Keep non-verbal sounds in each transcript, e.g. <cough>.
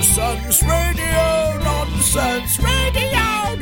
nonsense, radio nonsense, radio.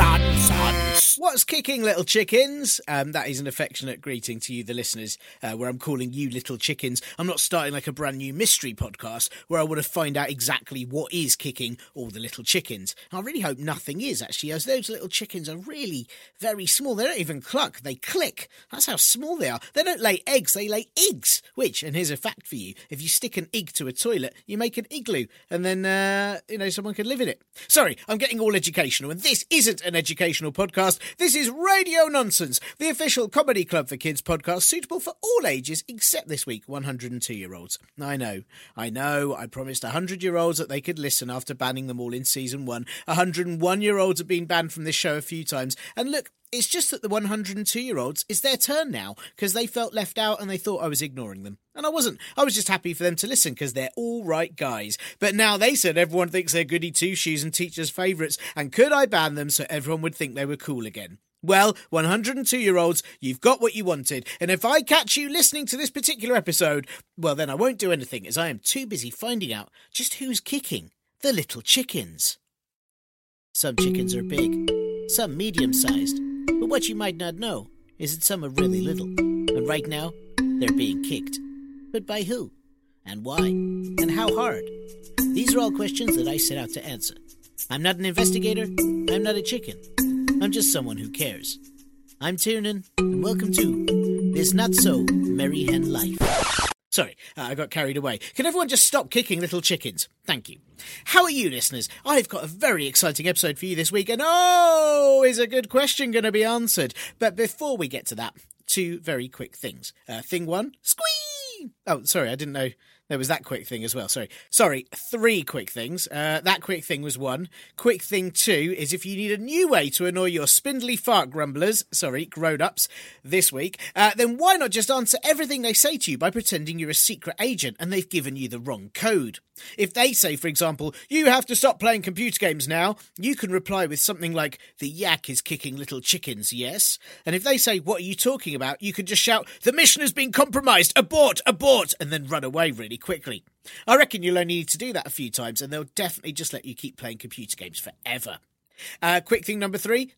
What's kicking, little chickens? Um, that is an affectionate greeting to you, the listeners, uh, where I'm calling you little chickens. I'm not starting like a brand new mystery podcast where I want to find out exactly what is kicking all the little chickens. I really hope nothing is, actually, as those little chickens are really very small. They don't even cluck, they click. That's how small they are. They don't lay eggs, they lay eggs. Which, and here's a fact for you if you stick an egg to a toilet, you make an igloo, and then, uh, you know, someone can live in it. Sorry, I'm getting all educational, and this isn't an educational podcast. This is Radio Nonsense, the official comedy club for kids podcast suitable for all ages except this week 102 year olds. I know, I know, I promised 100 year olds that they could listen after banning them all in season one. 101 year olds have been banned from this show a few times, and look, it's just that the 102 year olds, it's their turn now because they felt left out and they thought I was ignoring them. And I wasn't. I was just happy for them to listen because they're all right guys. But now they said everyone thinks they're goody two shoes and teachers' favourites. And could I ban them so everyone would think they were cool again? Well, 102 year olds, you've got what you wanted. And if I catch you listening to this particular episode, well, then I won't do anything as I am too busy finding out just who's kicking the little chickens. Some chickens are big, some medium sized. But what you might not know is that some are really little. And right now, they're being kicked. But by who? And why? And how hard? These are all questions that I set out to answer. I'm not an investigator. I'm not a chicken. I'm just someone who cares. I'm Tiernan, and welcome to this not so merry hen life. Sorry, uh, I got carried away. Can everyone just stop kicking little chickens? Thank you. How are you, listeners? I've got a very exciting episode for you this week, and oh, is a good question going to be answered? But before we get to that, two very quick things. Uh, thing one, squee! Oh, sorry, I didn't know there was that quick thing as well. Sorry. Sorry, three quick things. Uh, that quick thing was one. Quick thing two is if you need a new way to annoy your spindly fart grumblers, sorry, grown ups, this week, uh, then why not just answer everything they say to you by pretending you're a secret agent and they've given you the wrong code? If they say, for example, you have to stop playing computer games now, you can reply with something like, the yak is kicking little chickens, yes? And if they say, what are you talking about? You can just shout, the mission has been compromised, abort, abort, and then run away really quickly. I reckon you'll only need to do that a few times and they'll definitely just let you keep playing computer games forever. Uh, quick thing number three,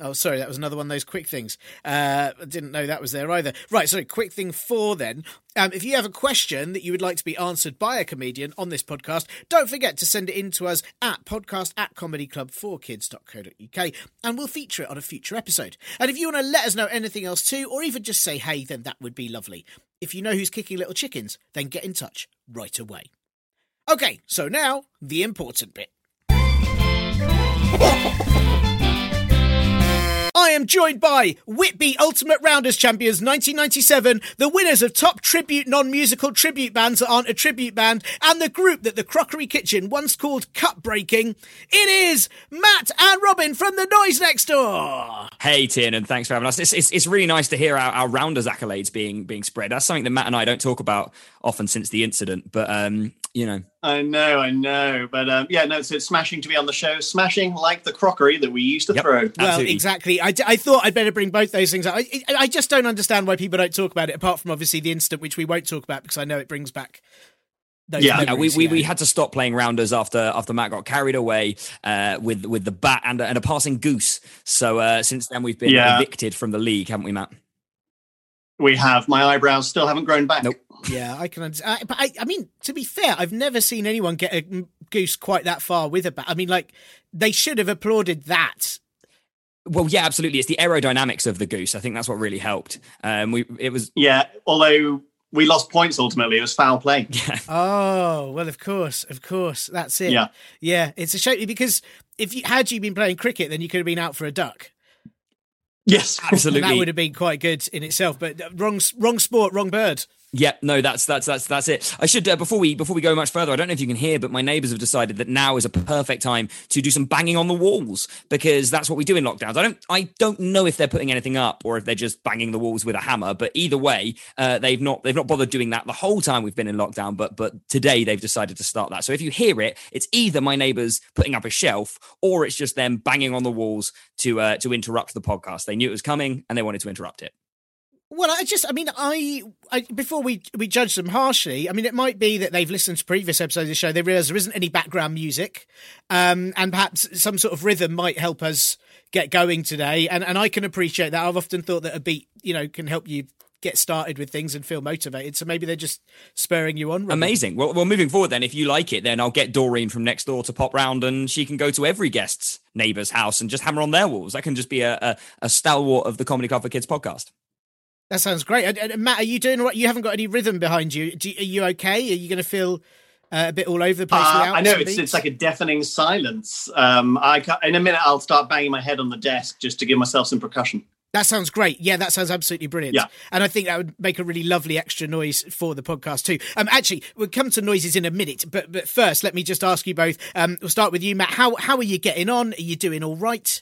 Oh, sorry, that was another one of those quick things. Uh, I didn't know that was there either. Right, sorry, quick thing four then. Um, if you have a question that you would like to be answered by a comedian on this podcast, don't forget to send it in to us at podcast at comedyclub4kids.co.uk and we'll feature it on a future episode. And if you want to let us know anything else too, or even just say hey, then that would be lovely. If you know who's kicking little chickens, then get in touch right away. Okay, so now the important bit. <laughs> I am joined by Whitby Ultimate Rounders Champions 1997, the winners of top tribute non musical tribute bands that aren't a tribute band, and the group that the Crockery Kitchen once called Cut Breaking. It is Matt and Robin from The Noise Next Door. Hey, Tiernan, thanks for having us. It's, it's, it's really nice to hear our, our Rounders accolades being being spread. That's something that Matt and I don't talk about often since the incident, but um, you know, I know, I know, but um, yeah, no, so it's smashing to be on the show, smashing like the crockery that we used to Yep. throw. Well, Absolutely. exactly. I, I thought I'd better bring both those things up. I, I just don't understand why people don't talk about it, apart from obviously the incident, which we won't talk about because I know it brings back. Yeah. Yeah, we, we, yeah. we had to stop playing rounders after after Matt got carried away uh, with with the bat and, a- and a passing goose. So uh, since then we've been Yeah. evicted from the league, haven't we, Matt? We have my eyebrows still haven't grown back. Nope. Yeah, I can understand. But I, I mean, to be fair, I've never seen anyone get a goose quite that far with a bat. I mean, like they should have applauded that. Well, yeah, absolutely. It's the aerodynamics of the goose. I think that's what really helped. Um, we it was Yeah, although we lost points ultimately, it was foul play. <laughs> yeah. Oh well, of course, of course, that's it. Yeah. yeah. It's a shame because if you had you been playing cricket, then you could have been out for a duck. Yes, Absolutely. That would have been quite good in itself. But uh, wrong, wrong sport, wrong bird. Yeah, no, that's that's that's that's it. I should uh, before we before we go much further. I don't know if you can hear, but my neighbours have decided that now is a perfect time to do some banging on the walls because that's what we do in lockdowns. I don't I don't know if they're putting anything up or if they're just banging the walls with a hammer. But either way, uh, they've not they've not bothered doing that the whole time we've been in lockdown. But but today they've decided to start that. So if you hear it, it's either my neighbours putting up a shelf or it's just them banging on the walls to uh, to interrupt the podcast. They knew it was coming and they wanted to interrupt it. Well, I just, I mean, I, I before we we judge them harshly, I mean, it might be that they've listened to previous episodes of the show, they realise there isn't any background music, um, and perhaps some sort of rhythm might help us get going today. And and I can appreciate that. I've often thought that a beat, you know, can help you get started with things and feel motivated. So maybe they're just spurring you on. Amazing. Well, well, moving forward, then, if you like it, then I'll get Doreen from next door to pop round, and she can go to every guest's neighbour's house and just hammer on their walls. That can just be a, a, a stalwart of the Comedy Club for Kids podcast. That sounds great. And, and Matt, are you doing right? You haven't got any rhythm behind you. Do, are you okay? Are you going to feel uh, a bit all over the place? Uh, I know it's beats? it's like a deafening silence. Um, I in a minute I'll start banging my head on the desk just to give myself some percussion. That sounds great. Yeah, that sounds absolutely brilliant. Yeah. And I think that would make a really lovely extra noise for the podcast too. Um, actually, we'll come to noises in a minute, but but first, let me just ask you both. Um, we'll start with you, Matt. How how are you getting on? Are you doing all right?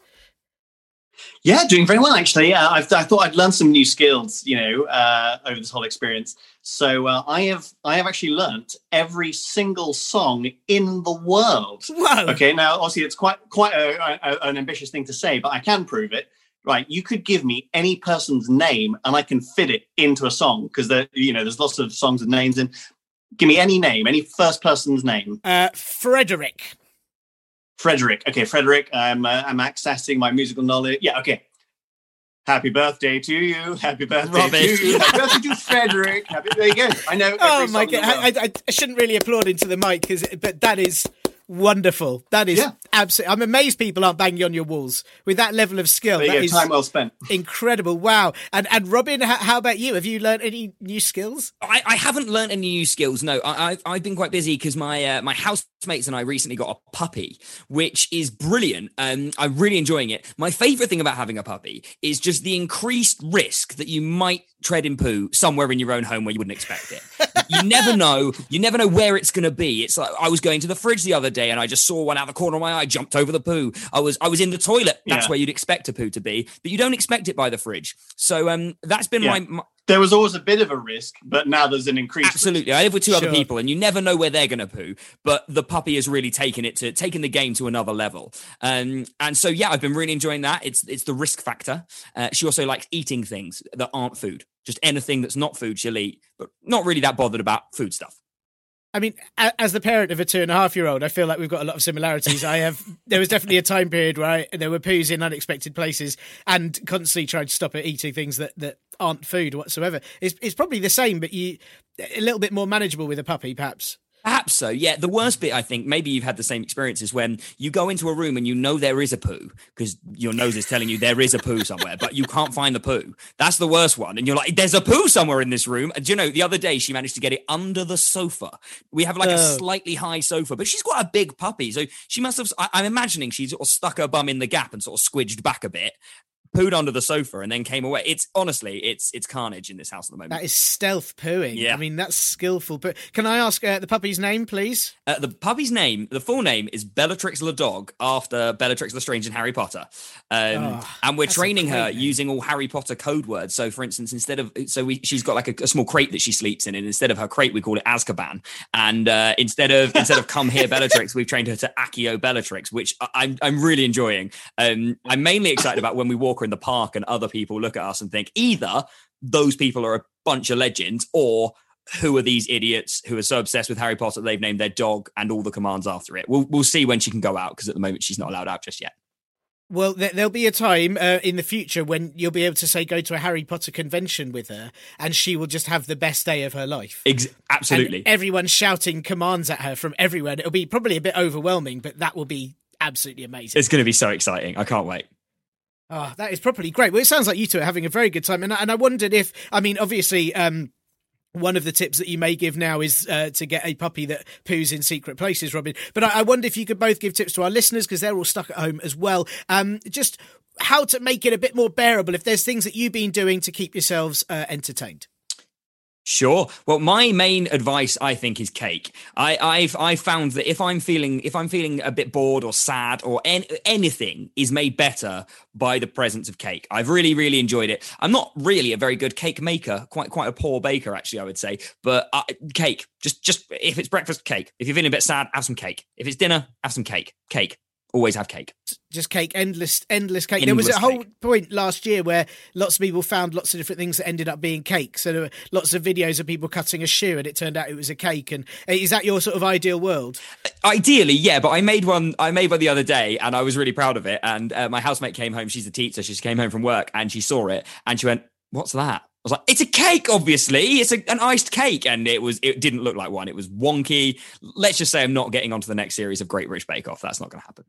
Yeah, doing very well actually. Yeah, I've, I thought I'd learn some new skills, you know, uh, over this whole experience. So uh, I have I have actually learnt every single song in the world. Whoa. Okay, now obviously it's quite quite a, a, an ambitious thing to say, but I can prove it. Right, you could give me any person's name and I can fit it into a song because there, you know, there's lots of songs with names in. Give me any name, any first person's name. Uh, Frederick. Frederick. Okay, Frederick. I'm uh, I'm accessing my musical knowledge. Yeah. Okay. Happy birthday to you. Happy birthday Rubbish. to you. Happy birthday to Frederick. Happy, there you go. I know. <laughs> Oh my god! I, I, I shouldn't really applaud into the mic, 'cause it- but that is wonderful. That is Yeah. absolutely. I'm amazed people aren't banging on your walls with that level of skill. There you go. is Time well spent. incredible. Wow. And and Robin, how, how about you? Have you learned any new skills? I, I haven't learned any new skills. No, I, I've I've been quite busy because my uh, my housemates and I recently got a puppy, which is brilliant. Um, I'm really enjoying it. My favorite thing about having a puppy is just the increased risk that you might tread in poo somewhere in your own home where you wouldn't expect it. <laughs> you never know. You never know where it's going to be. It's like I was going to the fridge the other day and I just saw one out of the corner of my eye, jumped over the poo. I was I was in the toilet. That's Yeah. where you'd expect a poo to be, but you don't expect it by the fridge. So um, that's been Yeah. my, my There was always a bit of a risk, but now there's an increase. Absolutely. I live with two other people and you never know where they're going to poo, but the puppy has really taken it to taking the game to another level. Um, and so, yeah, I've been really enjoying that. It's, it's the risk factor. Uh, she also likes eating things that aren't food, just anything that's not food she'll eat, but not really that bothered about food stuff. I mean, as the parent of a two and a half year old, I feel like we've got a lot of similarities. I have. <laughs> There was definitely a time period where I, there were poos in unexpected places, and constantly tried to stop her eating things that, that aren't food whatsoever. It's it's probably the same, but you a little bit more manageable with a puppy, perhaps. Perhaps so. Yeah. The worst bit, I think, maybe you've had the same experience, is when you go into a room and you know there is a poo because your nose is telling you there is a poo somewhere, but you can't find the poo. That's the worst one. And you're like, there's a poo somewhere in this room. And do you know, the other day she managed to get it under the sofa. We have like a slightly high sofa, but she's got a big puppy. So she must have, I, I'm imagining she sort of stuck her bum in the gap and sort of squidged back a bit. Pooed under the sofa and then came away. It's honestly, it's it's carnage in this house at the moment. That is stealth pooing. Yeah. I mean, that's skillful. But can I ask uh, the puppy's name, please? Uh, the puppy's name, the full name is Bellatrix the dog, after Bellatrix Lestrange in Harry Potter. Um, Oh, and we're training her name. using all Harry Potter code words. So, for instance, instead of so we she's got like a, a small crate that she sleeps in, and instead of her crate, we call it Azkaban. And uh, instead of <laughs> instead of come here Bellatrix, we've trained her to Accio Bellatrix, which I, I'm I'm really enjoying. Um, I'm mainly excited about when we walk in the park and other people look at us and think either those people are a bunch of legends or who are these idiots who are so obsessed with Harry Potter that they've named their dog and all the commands after it. We'll we'll see when she can go out because at the moment she's not allowed out just yet. Well, there, will be a time uh, in the future when you'll be able to say go to a Harry Potter convention with her, and she will just have the best day of her life. Ex- absolutely. And everyone's shouting commands at her from everywhere. And it'll be probably a bit overwhelming, but that will be absolutely amazing. It's going to be so exciting. I can't wait. Oh, that is properly great. Well, it sounds like you two are having a very good time, and and I wondered if, I mean, obviously, um, one of the tips that you may give now is uh, to get a puppy that poos in secret places, Robin. But I, I wonder if you could both give tips to our listeners because they're all stuck at home as well. Um, just how to make it a bit more bearable if there's things that you've been doing to keep yourselves uh, entertained. Sure. Well, my main advice, I think, is cake. I, I've I found that if I'm feeling if I'm feeling a bit bored or sad or en- anything is made better by the presence of cake. I've really really enjoyed it. I'm not really a very good cake maker, quite quite a poor baker actually, I would say. But uh, cake, just just if it's breakfast, cake. If you're feeling a bit sad, have some cake. If it's dinner, have some cake. Cake always have cake. Just cake, endless, endless cake. Endless there was a whole cake. point last year where lots of people found lots of different things that ended up being cake. So there were lots of videos of people cutting a shoe, and it turned out it was a cake. And uh, is that your sort of ideal world? Ideally, yeah. But I made one. I made one the other day, and I was really proud of it. And uh, my housemate came home. She's a teacher. She came home from work, and she saw it, and she went, "What's that?" I was like, it's a cake, obviously. It's a, an iced cake. And it was, it didn't look like one. It was wonky. Let's just say I'm not getting onto the next series of Great British Bake Off. That's not going to happen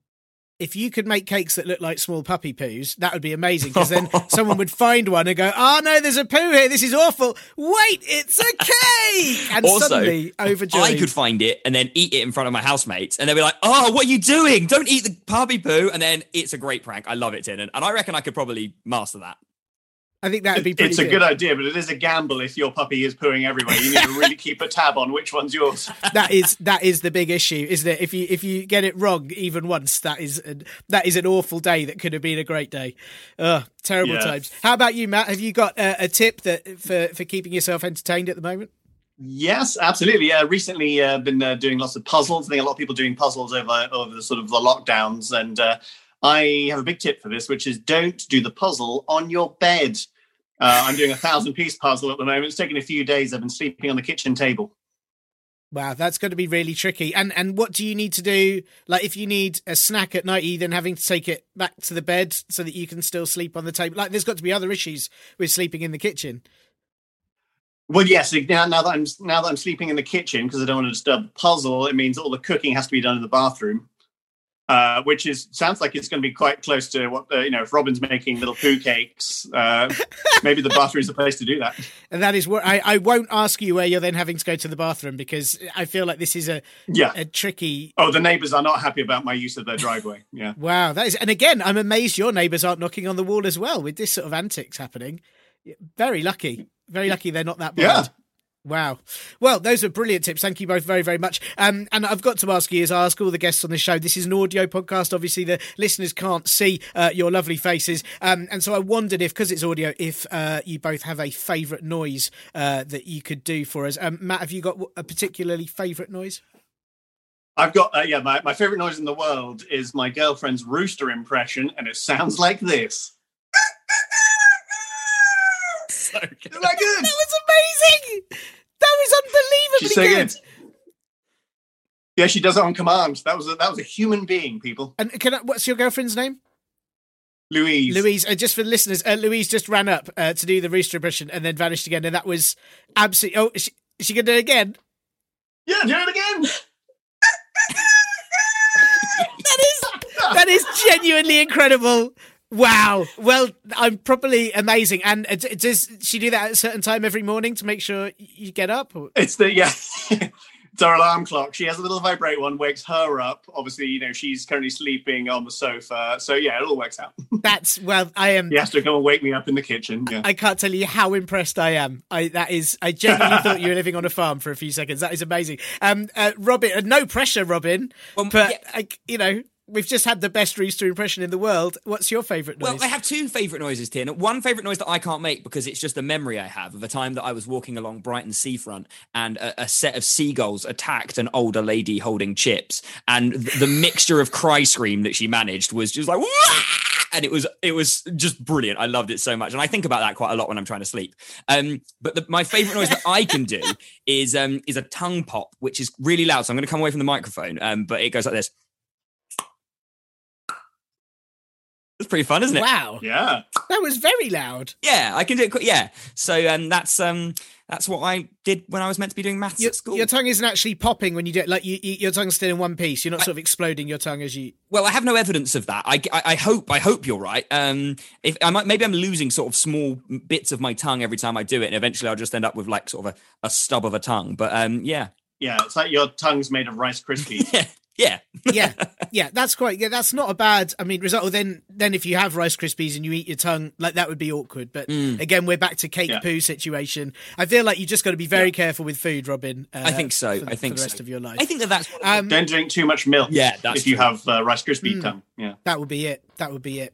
if you could make cakes that look like small puppy poos, that would be amazing because then <laughs> someone would find one and go, "Oh no, there's a poo here. This is awful. Wait, it's a cake!" And also, suddenly, overjoyed, I could find it and then eat it in front of my housemates, and they'd be like, "Oh, what are you doing? Don't eat the puppy poo!" And then it's a great prank. I love it, Tin, and I reckon I could probably master that. I think that would be pretty It's a good. good. idea, but it is a gamble if your puppy is pooing everywhere. You need to really keep a tab on which one's yours. <laughs> that is that is the big issue, isn't it? If you if you get it wrong even once, that is a, that is an awful day that could have been a great day. Ugh, terrible yeah. times. How about you, Matt? Have you got a, a tip that for for keeping yourself entertained at the moment? Yes, absolutely. Uh, recently, uh, been uh, doing lots of puzzles. I think a lot of people doing puzzles over over the sort of the lockdowns, and uh, I have a big tip for this, which is don't do the puzzle on your bed. Uh, I'm doing a thousand piece puzzle at the moment. It's taken a few days. I've been sleeping on the kitchen table. Wow, that's going to be really tricky. And and what do you need to do? Like, if you need a snack at night, you then having to take it back to the bed so that you can still sleep on the table. Like, there's got to be other issues with sleeping in the kitchen. Well, yes. Now, now that I'm now that I'm sleeping in the kitchen because I don't want to disturb the puzzle, it means all the cooking has to be done in the bathroom uh, which is sounds like it's going to be quite close to what the, you know. If Robin's making little poo cakes, uh, <laughs> maybe the bathroom is the place to do that. And that is what I, I won't ask you where you're then having to go to the bathroom because I feel like this is a yeah a tricky. Oh, the neighbours are not happy about my use of their driveway. Yeah. <laughs> wow, that is, and again, I'm amazed your neighbours aren't knocking on the wall as well with this sort of antics happening. Very lucky, very lucky they're not that bad. Yeah. Wow. Well, those are brilliant tips. Thank you both very, very much. Um, and I've got to ask you, as I ask all the guests on the show, this is an audio podcast. Obviously, the listeners can't see uh, your lovely faces. Um, and so I wondered if, because it's audio, if uh, you both have a favourite noise uh, that you could do for us. Um, Matt, have you got a particularly favourite noise? I've got, uh, yeah, my, my favourite noise in the world is my girlfriend's rooster impression, and it sounds like this. <laughs> <laughs> so good. Good? That was amazing. That was unbelievably so good. good. Yeah, she does it on command. That was a, that was a human being, people. And can I, what's your girlfriend's name? Louise. Louise, uh, just for the listeners, uh, Louise just ran up uh, to do the rooster impression and then vanished again, and that was absolutely. Oh, is she, is she gonna do it again? Yeah, do it again. <laughs> that is that is genuinely incredible. Wow. Well, I'm properly amazing. And does she do that at a certain time every morning to make sure you get up? It's the yeah. it's our alarm clock. She has a little vibrate one, wakes her up. Obviously, you know she's currently sleeping on the sofa. So yeah, it all works out. <laughs> That's well, I am. He has to come and wake me up in the kitchen. Yeah. I can't tell you how impressed I am. I that is. I genuinely thought you were living on a farm for a few seconds. That is amazing. Um, uh, Robin, uh, no pressure, Robin. Well, but yeah. I, you know, We've just had the best rooster impression in the world. What's your favourite noise? Well, I have two favourite noises, Tin. One favourite noise that I can't make because it's just a memory I have of a time that I was walking along Brighton seafront and a, a set of seagulls attacked an older lady holding chips, and the, the mixture of cry scream that she managed was just like, Wah! and it was it was just brilliant. I loved it so much, and I think about that quite a lot when I'm trying to sleep. Um, but the, my favourite noise that I can do <laughs> is um, is a tongue pop, which is really loud. So I'm going to come away from the microphone, um, but it goes like this. That's pretty fun, isn't it? Wow, Yeah. that was very loud. Yeah, I can do it. qu- Yeah, so um, that's um, that's what I did when I was meant to be doing maths Your, at school. your tongue isn't actually popping when you do it. Like you, you, your tongue's still in one piece. You're not sort of exploding your tongue as you. Well, I have no evidence of that. I, I, I hope I hope you're right. Um, if I might, maybe I'm losing sort of small bits of my tongue every time I do it, and eventually I'll just end up with like sort of a, a stub of a tongue. But um, yeah, Yeah. It's like your tongue's made of Rice Krispies. yeah, <laughs> yeah. <laughs> Yeah, yeah, that's quite. Yeah, that's not a bad. I mean, result. Then, then if you have Rice Krispies and you eat your tongue, like that would be awkward. But Mm. again, we're back to cake Yeah. poo situation. I feel like you just got to be very careful with food, Robin. Uh, I think so. For the, I think for the rest so. of your life. I think that that's um, Don't drink too much milk. Yeah, that's if you have uh, Rice Krispie Hmm. tongue. Yeah. That would be it. That would be it.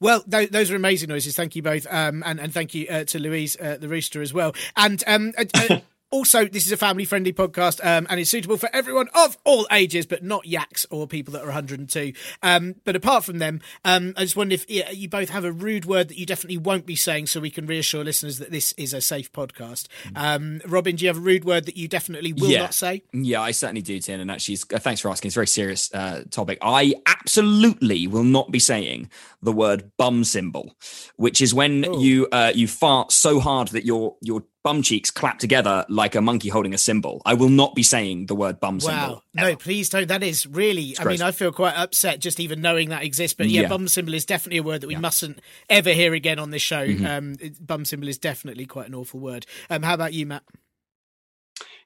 Well, th- those are amazing noises. Thank you both, um, and and thank you uh, to Louise uh, the rooster as well. And um, uh, uh, <laughs> also, this is a family-friendly podcast, um, and it's suitable for everyone of all ages, but not yaks or people that are 102. Um, but apart from them, um, I just wonder if you both have a rude word that you definitely won't be saying, so we can reassure listeners that this is a safe podcast. Um, Robin, do you have a rude word that you definitely will Yeah. not say? Yeah, I certainly do, Tin. And actually, uh, thanks for asking. It's a very serious uh, topic. I absolutely will not be saying the word bum cymbal, which is when Oh. you uh, you fart so hard that your your bum cheeks clap together like a monkey holding a cymbal. I will not be saying the word bum Wow. cymbal. No, please don't. That is really, I mean. I feel quite upset just even knowing that exists. But yeah, Yeah. bum cymbal is definitely a word that we mustn't ever hear again on this show. Mm-hmm. Um, bum cymbal is definitely quite an awful word. Um, how about you, Matt?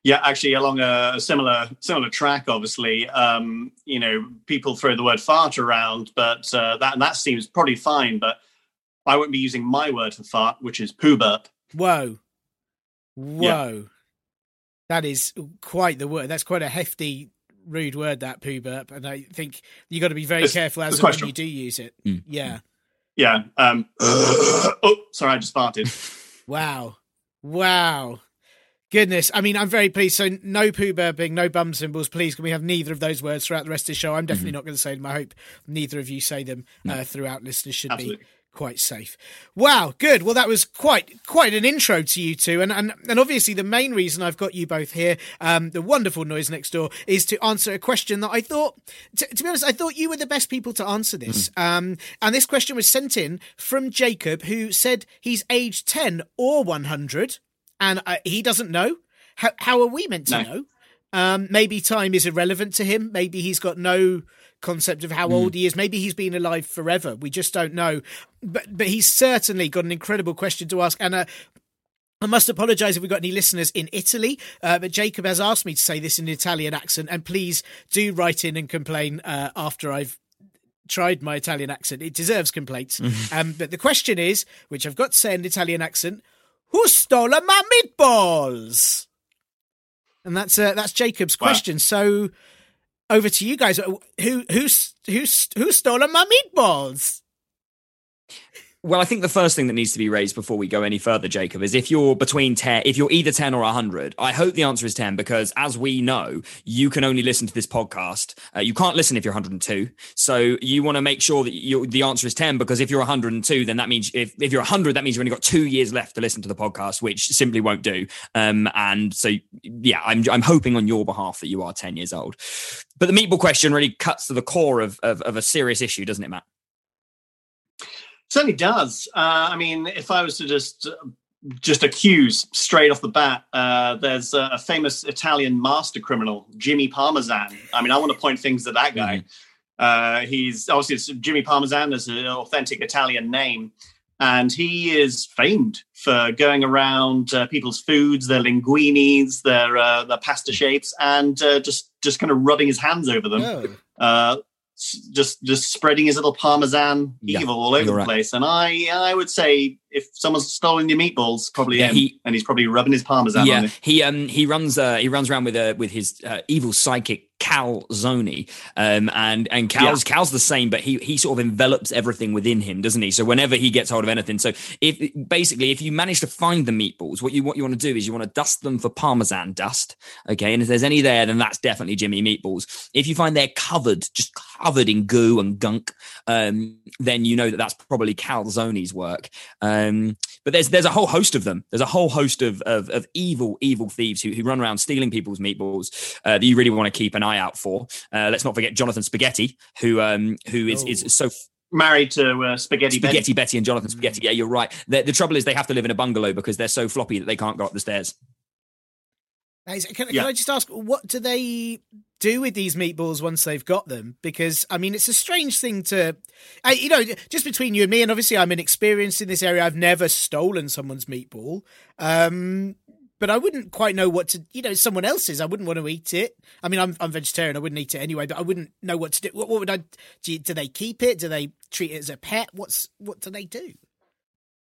Yeah, actually, along a, a similar similar track, obviously, um, you know, people throw the word fart around, but uh, that that seems probably fine. But I won't be using my word for fart, which is poo burp. Whoa. Whoa. That is quite the word. That's quite a hefty, rude word, that poo burp. And I think you got to be very It's- careful as when you do use it. Mm. Yeah. Yeah. Um, <coughs> oh, sorry, I just farted. <laughs> Wow. Wow. Goodness. I mean, I'm very pleased. So, no poo burping, no bum cymbals. Please, can we have neither of those words throughout the rest of the show? I'm definitely not going to say them. I hope neither of you say them uh, throughout. Listeners should Absolutely. be quite safe. Wow, good. Well, that was quite quite an intro to you two, and and, and obviously the main reason I've got you both here, um, the wonderful noise next door, is to answer a question that I thought, to, to be honest, I thought you were the best people to answer this. Um, and this question was sent in from Jacob, who said he's aged ten or one hundred, and uh, he doesn't know. How how are we meant to No. know? Um, maybe time is irrelevant to him. Maybe he's got no concept of how old he is. Maybe he's been alive forever. We just don't know. But but he's certainly got an incredible question to ask. And uh, I must apologise if we've got any listeners in Italy, uh, but Jacob has asked me to say this in an Italian accent. And please do write in and complain uh, after I've tried my Italian accent. It deserves complaints. <laughs> um, but the question is, which I've got to say in an Italian accent, who stole my meatballs? And that's uh, that's Jacob's Wow. question. So over to you guys. Who who who who stole my meatballs? Well, I think the first thing that needs to be raised before we go any further, Jacob, is if you're between 10, if you're either 10 or 100, I hope the answer is 10 because as we know, you can only listen to this podcast. Uh, you can't listen if you're 102. So you want to make sure that you, the answer is 10 because if you're 102, then that means if, if you're 100, that means you've only got two years left to listen to the podcast, which simply won't do. Um, and so, yeah, I'm, I'm hoping on your behalf that you are 10 years old. But the meatball question really cuts to the core of, of, of a serious issue, doesn't it, Matt? Certainly does. Uh, I mean, if I was to just uh, just accuse straight off the bat, uh, there's a, a famous Italian master criminal, Jimmy Parmesan. I mean, I want to point things at that guy. Uh, he's obviously Jimmy Parmesan is an authentic Italian name, and he is famed for going around uh, people's foods, their linguinis, their uh, their pasta shapes, and uh, just just kind of rubbing his hands over them Oh. Just just spreading his little parmesan Yeah, evil all over the right. place. And I I would say if someone's stolen your meatballs, probably Yeah, him, he- and he's probably rubbing his parmesan on yeah, it. he um he runs uh he runs around with uh with his uh, evil psychic Cal Zoni, um and and Cal's Cal's the same, but he he sort of envelops everything within him, doesn't he? So whenever he gets hold of anything, so if basically if you manage to find the meatballs, what you what you want to do is you want to dust them for parmesan dust, okay? And if there's any there, then that's definitely Jimmy meatballs. If you find they're covered, just covered in goo and gunk, um, then you know that that's probably Cal Zoni's work. Um, but there's there's a whole host of them. There's a whole host of of, of evil evil thieves who, who run around stealing people's meatballs uh, that you really want to keep an eye out for. Uh, let's not forget Jonathan Spaghetti, who um who is Oh. is so married to uh, Spaghetti, Spaghetti Betty and Jonathan Spaghetti. Yeah, you're right. The, the trouble is they have to live in a bungalow because they're so floppy that they can't go up the stairs. Nice. Can, Yeah. can I just ask, what do they do with these meatballs once they've got them? Because I mean, it's a strange thing to, I, you know, just between you and me, and obviously I'm inexperienced in this area. I've never stolen someone's meatball, um, but I wouldn't quite know what to, you know, someone else's. I wouldn't want to eat it. I mean, I'm I'm vegetarian. I wouldn't eat it anyway, but I wouldn't know what to do. What, what would I? Do, you- do they keep it? Do they treat it as a pet? What's what do they do?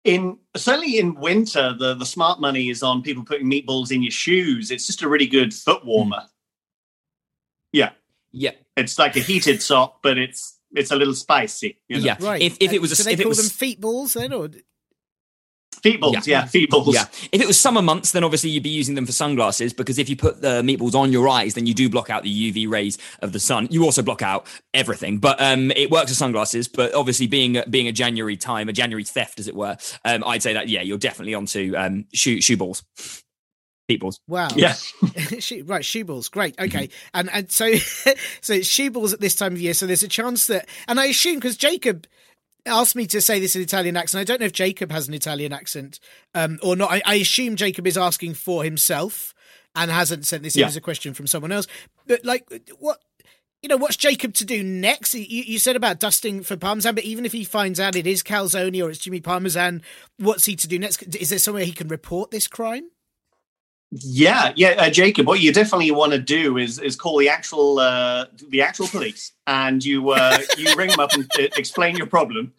in certainly in winter, the the smart money is on people putting meatballs in your shoes. It's just a really good foot hmm. warmer. Yeah, Yeah, it's like a heated sock, but it's it's a little spicy. You know? yeah. Right. If if it was do a they if it call was them feet balls then, or feet balls. Yeah. Yeah, feet balls. Yeah. If it was summer months, then obviously you'd be using them for sunglasses because if you put the meatballs on your eyes, then you do block out the UV rays of the sun. You also block out everything, but um, it works as sunglasses. But obviously, being a, being a January time, a January theft, as it were, um, I'd say that yeah, you're definitely onto um, shoe shoe balls, feet balls. wow, Yeah. <laughs> Shoe- right, shoe balls, great. Okay, and and so <laughs> so it's shoe balls at this time of year. So there's a chance that, and I assume because Jacob asked me to say this in Italian accent. I don't know if Jacob has an Italian accent um, or not. I, I assume Jacob is asking for himself and hasn't sent this in Yeah. as a question from someone else. But like, what? You know, what's Jacob to do next? You, you said about dusting for Parmesan, but even if he finds out it is calzone or it's Jimmy Parmesan, what's he to do next? Is there somewhere he can report this crime? Yeah, yeah, uh, Jacob. What you definitely want to do is is call the actual uh, the actual police, and you uh, you ring them up and uh, explain your problem,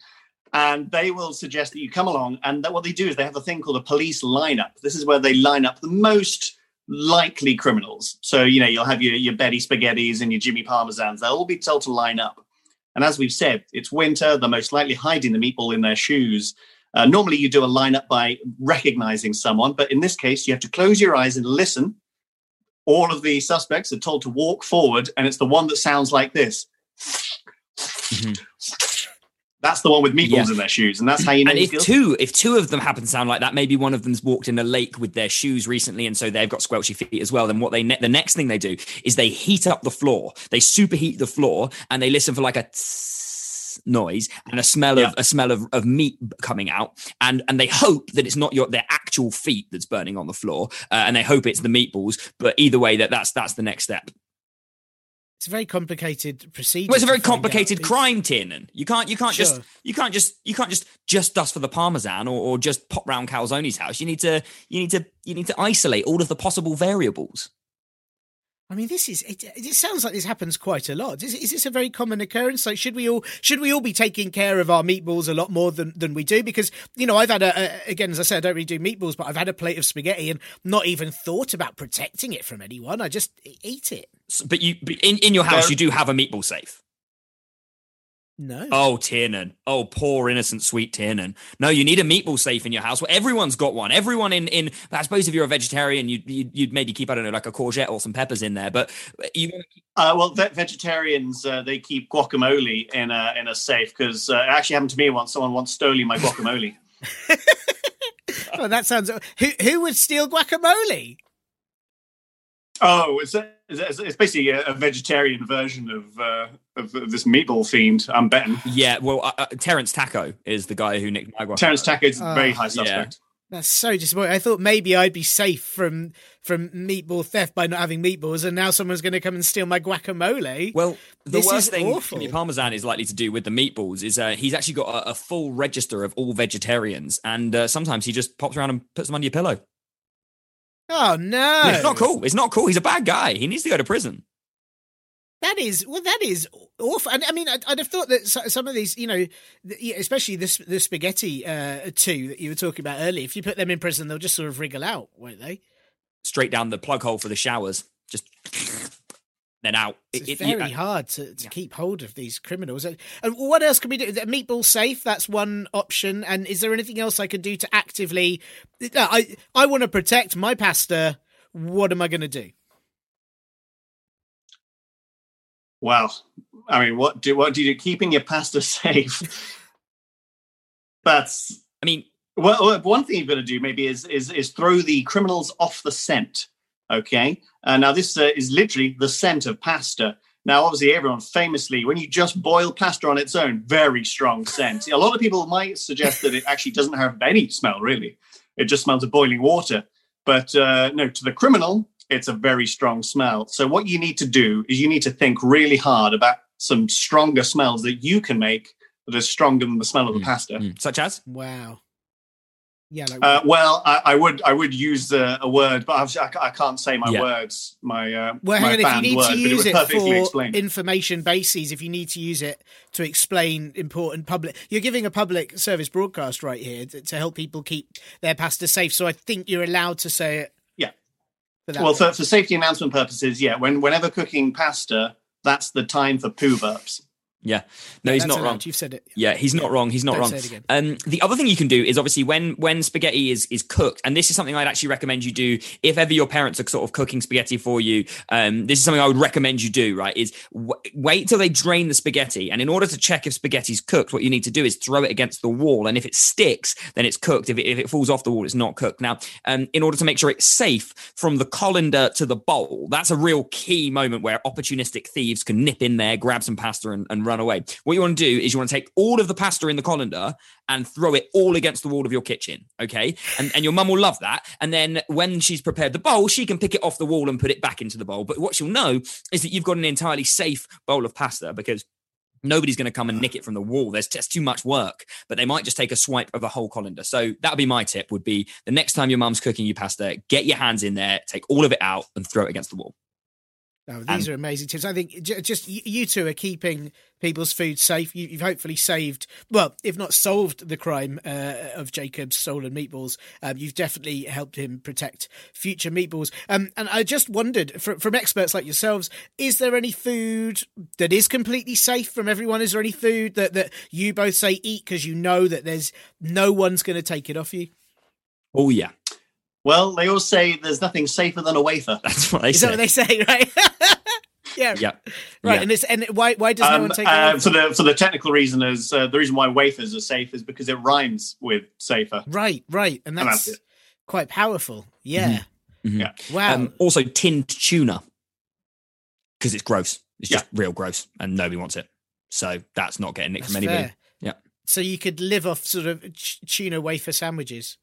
and they will suggest that you come along. And that what they do is they have a thing called a police lineup. This is where they line up the most likely criminals. So you know you'll have your your Betty Spaghettis and your Jimmy Parmesans. They'll all be told to line up. And as we've said, it's winter. They're most likely hiding the meatball in their shoes. Uh, normally, you do a lineup by recognizing someone, but in this case, you have to close your eyes and listen. All of the suspects are told to walk forward, and it's the one that sounds like this. That's the one with meatballs Yeah. in their shoes, and that's how you know. and if two if two of them happen to sound like that, maybe one of them's walked in a lake with their shoes recently, and so they've got squelchy feet as well. Then what they ne- the next thing they do is they heat up the floor. They superheat the floor, and they listen for like a tss noise and a smell Yeah. of a smell of, of meat coming out, and and they hope that it's not your their actual feet that's burning on the floor, uh, and they hope it's the meatballs. But either way, that that's that's the next step. It's a very complicated procedure. Well, it's a very out. complicated It's- crime, Tiernan. You can't, you can't just, you can't just, you can't just, just dust for the parmesan or, or just pop round Calzone's house. You need to, you need to, you need to isolate all of the possible variables. I mean, this is. It, it sounds like this happens quite a lot. Is, is this a very common occurrence? Like, should we all should we all be taking care of our meatballs a lot more than, than we do? Because you know, I've had a, a again, as I said, I don't really do meatballs, but I've had a plate of spaghetti and not even thought about protecting it from anyone. I just eat it. But you, but in, in your house, you do have a meatball safe. No. Oh, Tiernan. Oh, poor innocent sweet Tiernan. No, you need a meatball safe in your house. Well, everyone's got one. Everyone in, in, I suppose if you're a vegetarian, you'd, you'd, you'd maybe keep, I don't know, like a courgette or some peppers in there, but you Uh, well, ve- vegetarians uh, they keep guacamole in a in a safe because uh, it actually happened to me once. Someone once stole my guacamole. <laughs> <laughs> Oh, that sounds. Who who would steal guacamole? oh, it's, a, it's, it's basically a, a vegetarian version of, uh, of this meatball fiend. I'm betting. Yeah, well, uh, uh, Terrence Taco is the guy who nicked my guacamole. Terrence Taco is a very high yeah. suspect. That's so disappointing. I thought maybe I'd be safe from from meatball theft by not having meatballs, and now someone's going to come and steal my guacamole. Well, the This is worst thing awful. Jimmy Parmesan is likely to do with the meatballs is uh, he's actually got a, a full register of all vegetarians, and uh, sometimes he just pops around and puts them under your pillow. oh no, It's not cool. It's not cool. He's a bad guy. He needs to go to prison. That is well. That is awful. And I mean, I'd, I'd have thought that some of these, you know, especially this the spaghetti uh, two that you were talking about earlier. If you put them in prison, they'll just sort of wriggle out, won't they? Straight down the plug hole for the showers. Just <laughs> then out. It's It- it- you- very hard to, to yeah. keep hold of these criminals. And and what else can we do? A meatball safe. That's one option. And is there anything else I could do to actively? I I want to protect my pasta. What am I going to do? Well, I mean, what do what do you do? Keeping your pasta <laughs> safe. That's I mean, well. One thing you've got to do maybe is is is throw the criminals off the scent. Okay. Uh, now this uh, is literally the scent of pasta. Now, obviously, everyone famously, when you just boil pasta on its own, very strong scent. A lot of people might suggest that it actually doesn't have any smell, really. It just smells of boiling water. But uh, no, to the criminal, it's a very strong smell. So, what you need to do is you need to think really hard about some stronger smells that you can make that are stronger than the smell of the Mm, pasta. Mm. Such as? Wow. Yeah. Like, Uh, well, I, I would I would use uh, a word, but I, ca- I can't say my Yeah. words, my uh, well, my hang on. If you need word, to but it use it for explained. information bases, if you need to use it to explain important public, you're giving a public service broadcast right here to, to help people keep their pasta safe. So I think you're allowed to say it. Yeah. For that well, for, for safety announcement purposes, yeah. When whenever cooking pasta, that's the time for poo burps. Yeah. No, he's not wrong. You've said it. Yeah, he's not wrong. He's not Don't wrong. say it again. Um, the other thing you can do is obviously when when spaghetti is is cooked, and this is something I'd actually recommend you do if ever your parents are sort of cooking spaghetti for you. Um, this is something I would recommend you do. Right, is w- wait till they drain the spaghetti, and in order to check if spaghetti's cooked, what you need to do is throw it against the wall, and if it sticks, then it's cooked. If it, if it falls off the wall, it's not cooked. Now, um, in order to make sure it's safe from the colander to the bowl, that's a real key moment where opportunistic thieves can nip in there, grab some pasta, and, and run away. What you want to do is you want to take all of the pasta in the colander and throw it all against the wall of your kitchen. Okay. And, and your mum will love that. And then when she's prepared the bowl, she can pick it off the wall and put it back into the bowl. But what she'll know is that you've got an entirely safe bowl of pasta because nobody's going to come and nick it from the wall there's just too much work but they might just take a swipe of a whole colander so that would be my tip would be the next time your mum's cooking you pasta get your hands in there take all of it out and throw it against the wall Oh, these And- are amazing tips. I think just you two are keeping people's food safe. You, you've hopefully saved, well, if not solved the crime uh, of Jacob's stolen meatballs, um, you've definitely helped him protect future meatballs. Um, and I just wondered, from, from experts like yourselves, is there any food that is completely safe from everyone? Is there any food that, that you both say eat because you know that there's no one's going to take it off you? oh yeah Well, they all say there's nothing safer than a wafer. that's what they Is say that what they say, right? <laughs> yeah, yeah right. Yeah. And it's and why why does no Um, one take uh, for the for the technical reason is uh, the reason why wafers are safe is because it rhymes with safer. Right, right, and And that's, that's quite powerful. Yeah. Mhm. Yeah. Wow. Um, also, tinned tuna because it's gross. It's Yeah. just real gross, and nobody wants it. So that's not getting it that's from anybody. fair. Yeah. So you could live off sort of ch- tuna wafer sandwiches.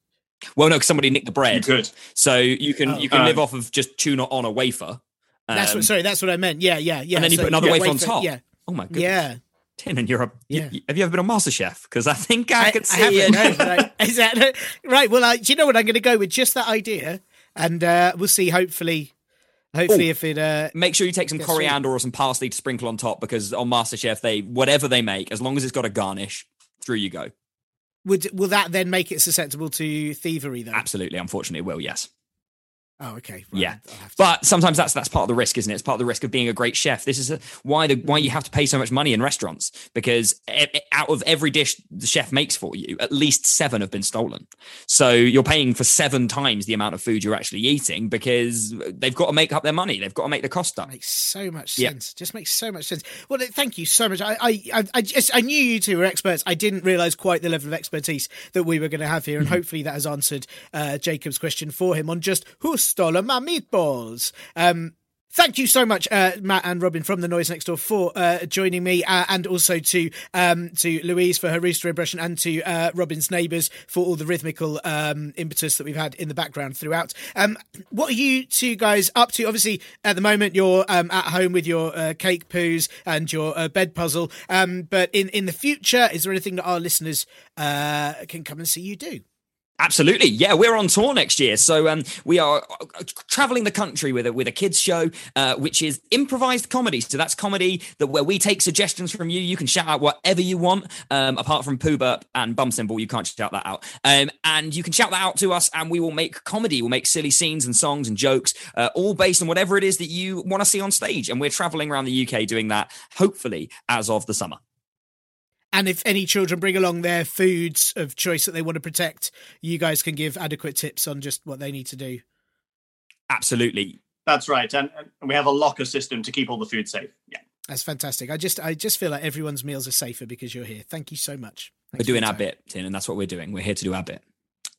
Well, no, because somebody nicked the You bread, could. so you can Oh. you can Uh, live off of just tuna on a wafer. That's Um, what. Sorry, that's what I meant. Yeah, yeah, yeah. And then you put another yeah, wafer on top. Yeah, Oh my goodness. yeah. Tin, and you're a. Yeah. you- have you ever been on MasterChef? Because I think I, could see haven't, it. no, I- <laughs> is that right? Well, I, do you know what? I'm going to go with just that idea, and uh, we'll see. Hopefully, hopefully, Ooh. if it. Uh, Make sure you take some Yeah, sweet. coriander or some parsley to sprinkle on top because on MasterChef they whatever they make, as long as it's got a garnish, through you go. would will that then make it susceptible to thievery? Though. Absolutely, unfortunately, it will. Yes. Oh, okay. Yeah. Have to- But sometimes that's that's part of the risk, isn't it? It's part of the risk of being a great chef. This is a, why the why you have to pay so much money in restaurants because out of every dish the chef makes for you, at least seven have been stolen. So you're paying for seven times the amount of food you're actually eating because they've got to make up their money. They've got to make the cost up. makes so much Yeah. sense. Just makes so much sense. Well, thank you so much. I, I, I, just I knew you two were experts. I didn't realize quite the level of expertise that we were going to have here, Mm-hmm. and hopefully that has answered uh, Jacob's question for him on just who stole my meatballs. Um, Thank you so much, uh, Matt and Robin from the Noise Next Door, for uh, joining me, uh, and also to um, to Louise for her rooster impression, and to uh, Robin's neighbours for all the rhythmical um, impetus that we've had in the background throughout. Um, what are you two guys up to? Obviously, at the moment you're um, at home with your uh, cake poos and your uh, bed puzzle, um, but in in the future, is there anything that our listeners can come and see you do? Absolutely, yeah. We're on tour next year, so um, we are uh, traveling the country with a with a kids show, uh, which is improvised comedy. So that's comedy that where we take suggestions from you. You can shout out whatever you want, um, apart from poo burp and bum cymbal. You can't shout that out, um, and you can shout that out to us, and we will make comedy. We'll make silly scenes and songs and jokes, uh, all based on whatever it is that you want to see on stage. And we're traveling around the UK doing that, hopefully as of the summer. And if any children bring along their foods of choice that they want to protect, you guys can give adequate tips on just what they need to do. Absolutely, That's right, and, and we have a locker system to keep all the food safe. Yeah. That's fantastic. I just I just feel like everyone's meals are safer because you're here. Thank you so much. we're doing our time. bit, Tin, and that's what we're doing. We're here to do our bit.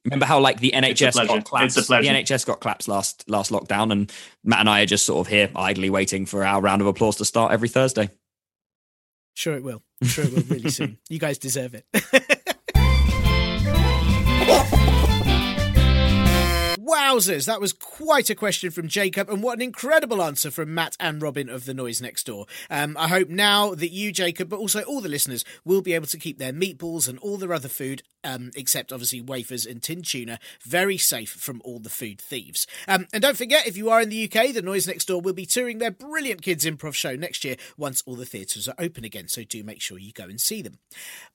Remember how like the NHS got claps? It's a pleasure. The NHS got claps last last lockdown, and Matt and I are just sort of here idly waiting for our round of applause to start every Thursday. Sure, it will. I'm sure it will really <laughs> soon. You guys deserve it. <laughs> Wowzers, that was quite a question from Jacob, and what an incredible answer from Matt and Robin of The Noise Next Door. Um, I hope now that you, Jacob, but also all the listeners, will be able to keep their meatballs and all their other food, um, except obviously wafers and tin tuna, very safe from all the food thieves. Um, and don't forget, if you are in the UK, The Noise Next Door will be touring their brilliant kids improv show next year once all the theatres are open again, so do make sure you go and see them.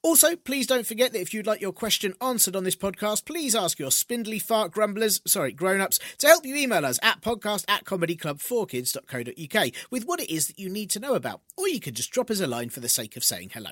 Also, please don't forget that if you'd like your question answered on this podcast, please ask your spindly fart grumblers, sorry, grown ups, to help you email us at podcast at comedyclub4kids.co.uk with what it is that you need to know about. Or you could just drop us a line for the sake of saying hello.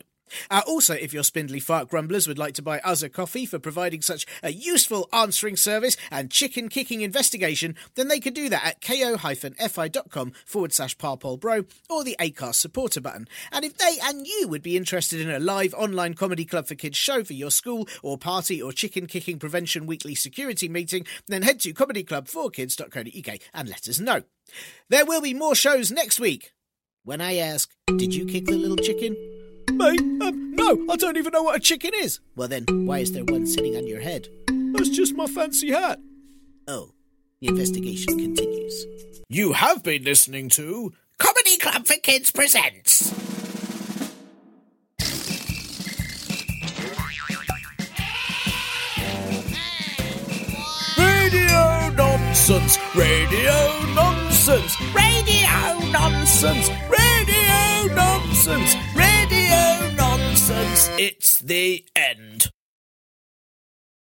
Uh, also, if your spindly fart grumblers would like to buy us a coffee for providing such a useful answering service and chicken kicking investigation, then they can do that at ko-fi.com forward slash parpolbro or the ACAST supporter button. And if they and you would be interested in a live online comedy club for kids show for your school or party or chicken kicking prevention weekly security meeting, then head to comedyclub4kids.co.uk and let us know. There will be more shows next week. When I ask, did you kick the little chicken? Me? Um, no, I don't even know what a chicken is. Well, then, why is there one sitting on your head? That's just my fancy hat. Oh, the investigation continues. You have been listening to Comedy Club for Kids Presents. Radio nonsense, radio nonsense, radio nonsense, radio nonsense, radio nonsense. It's the end.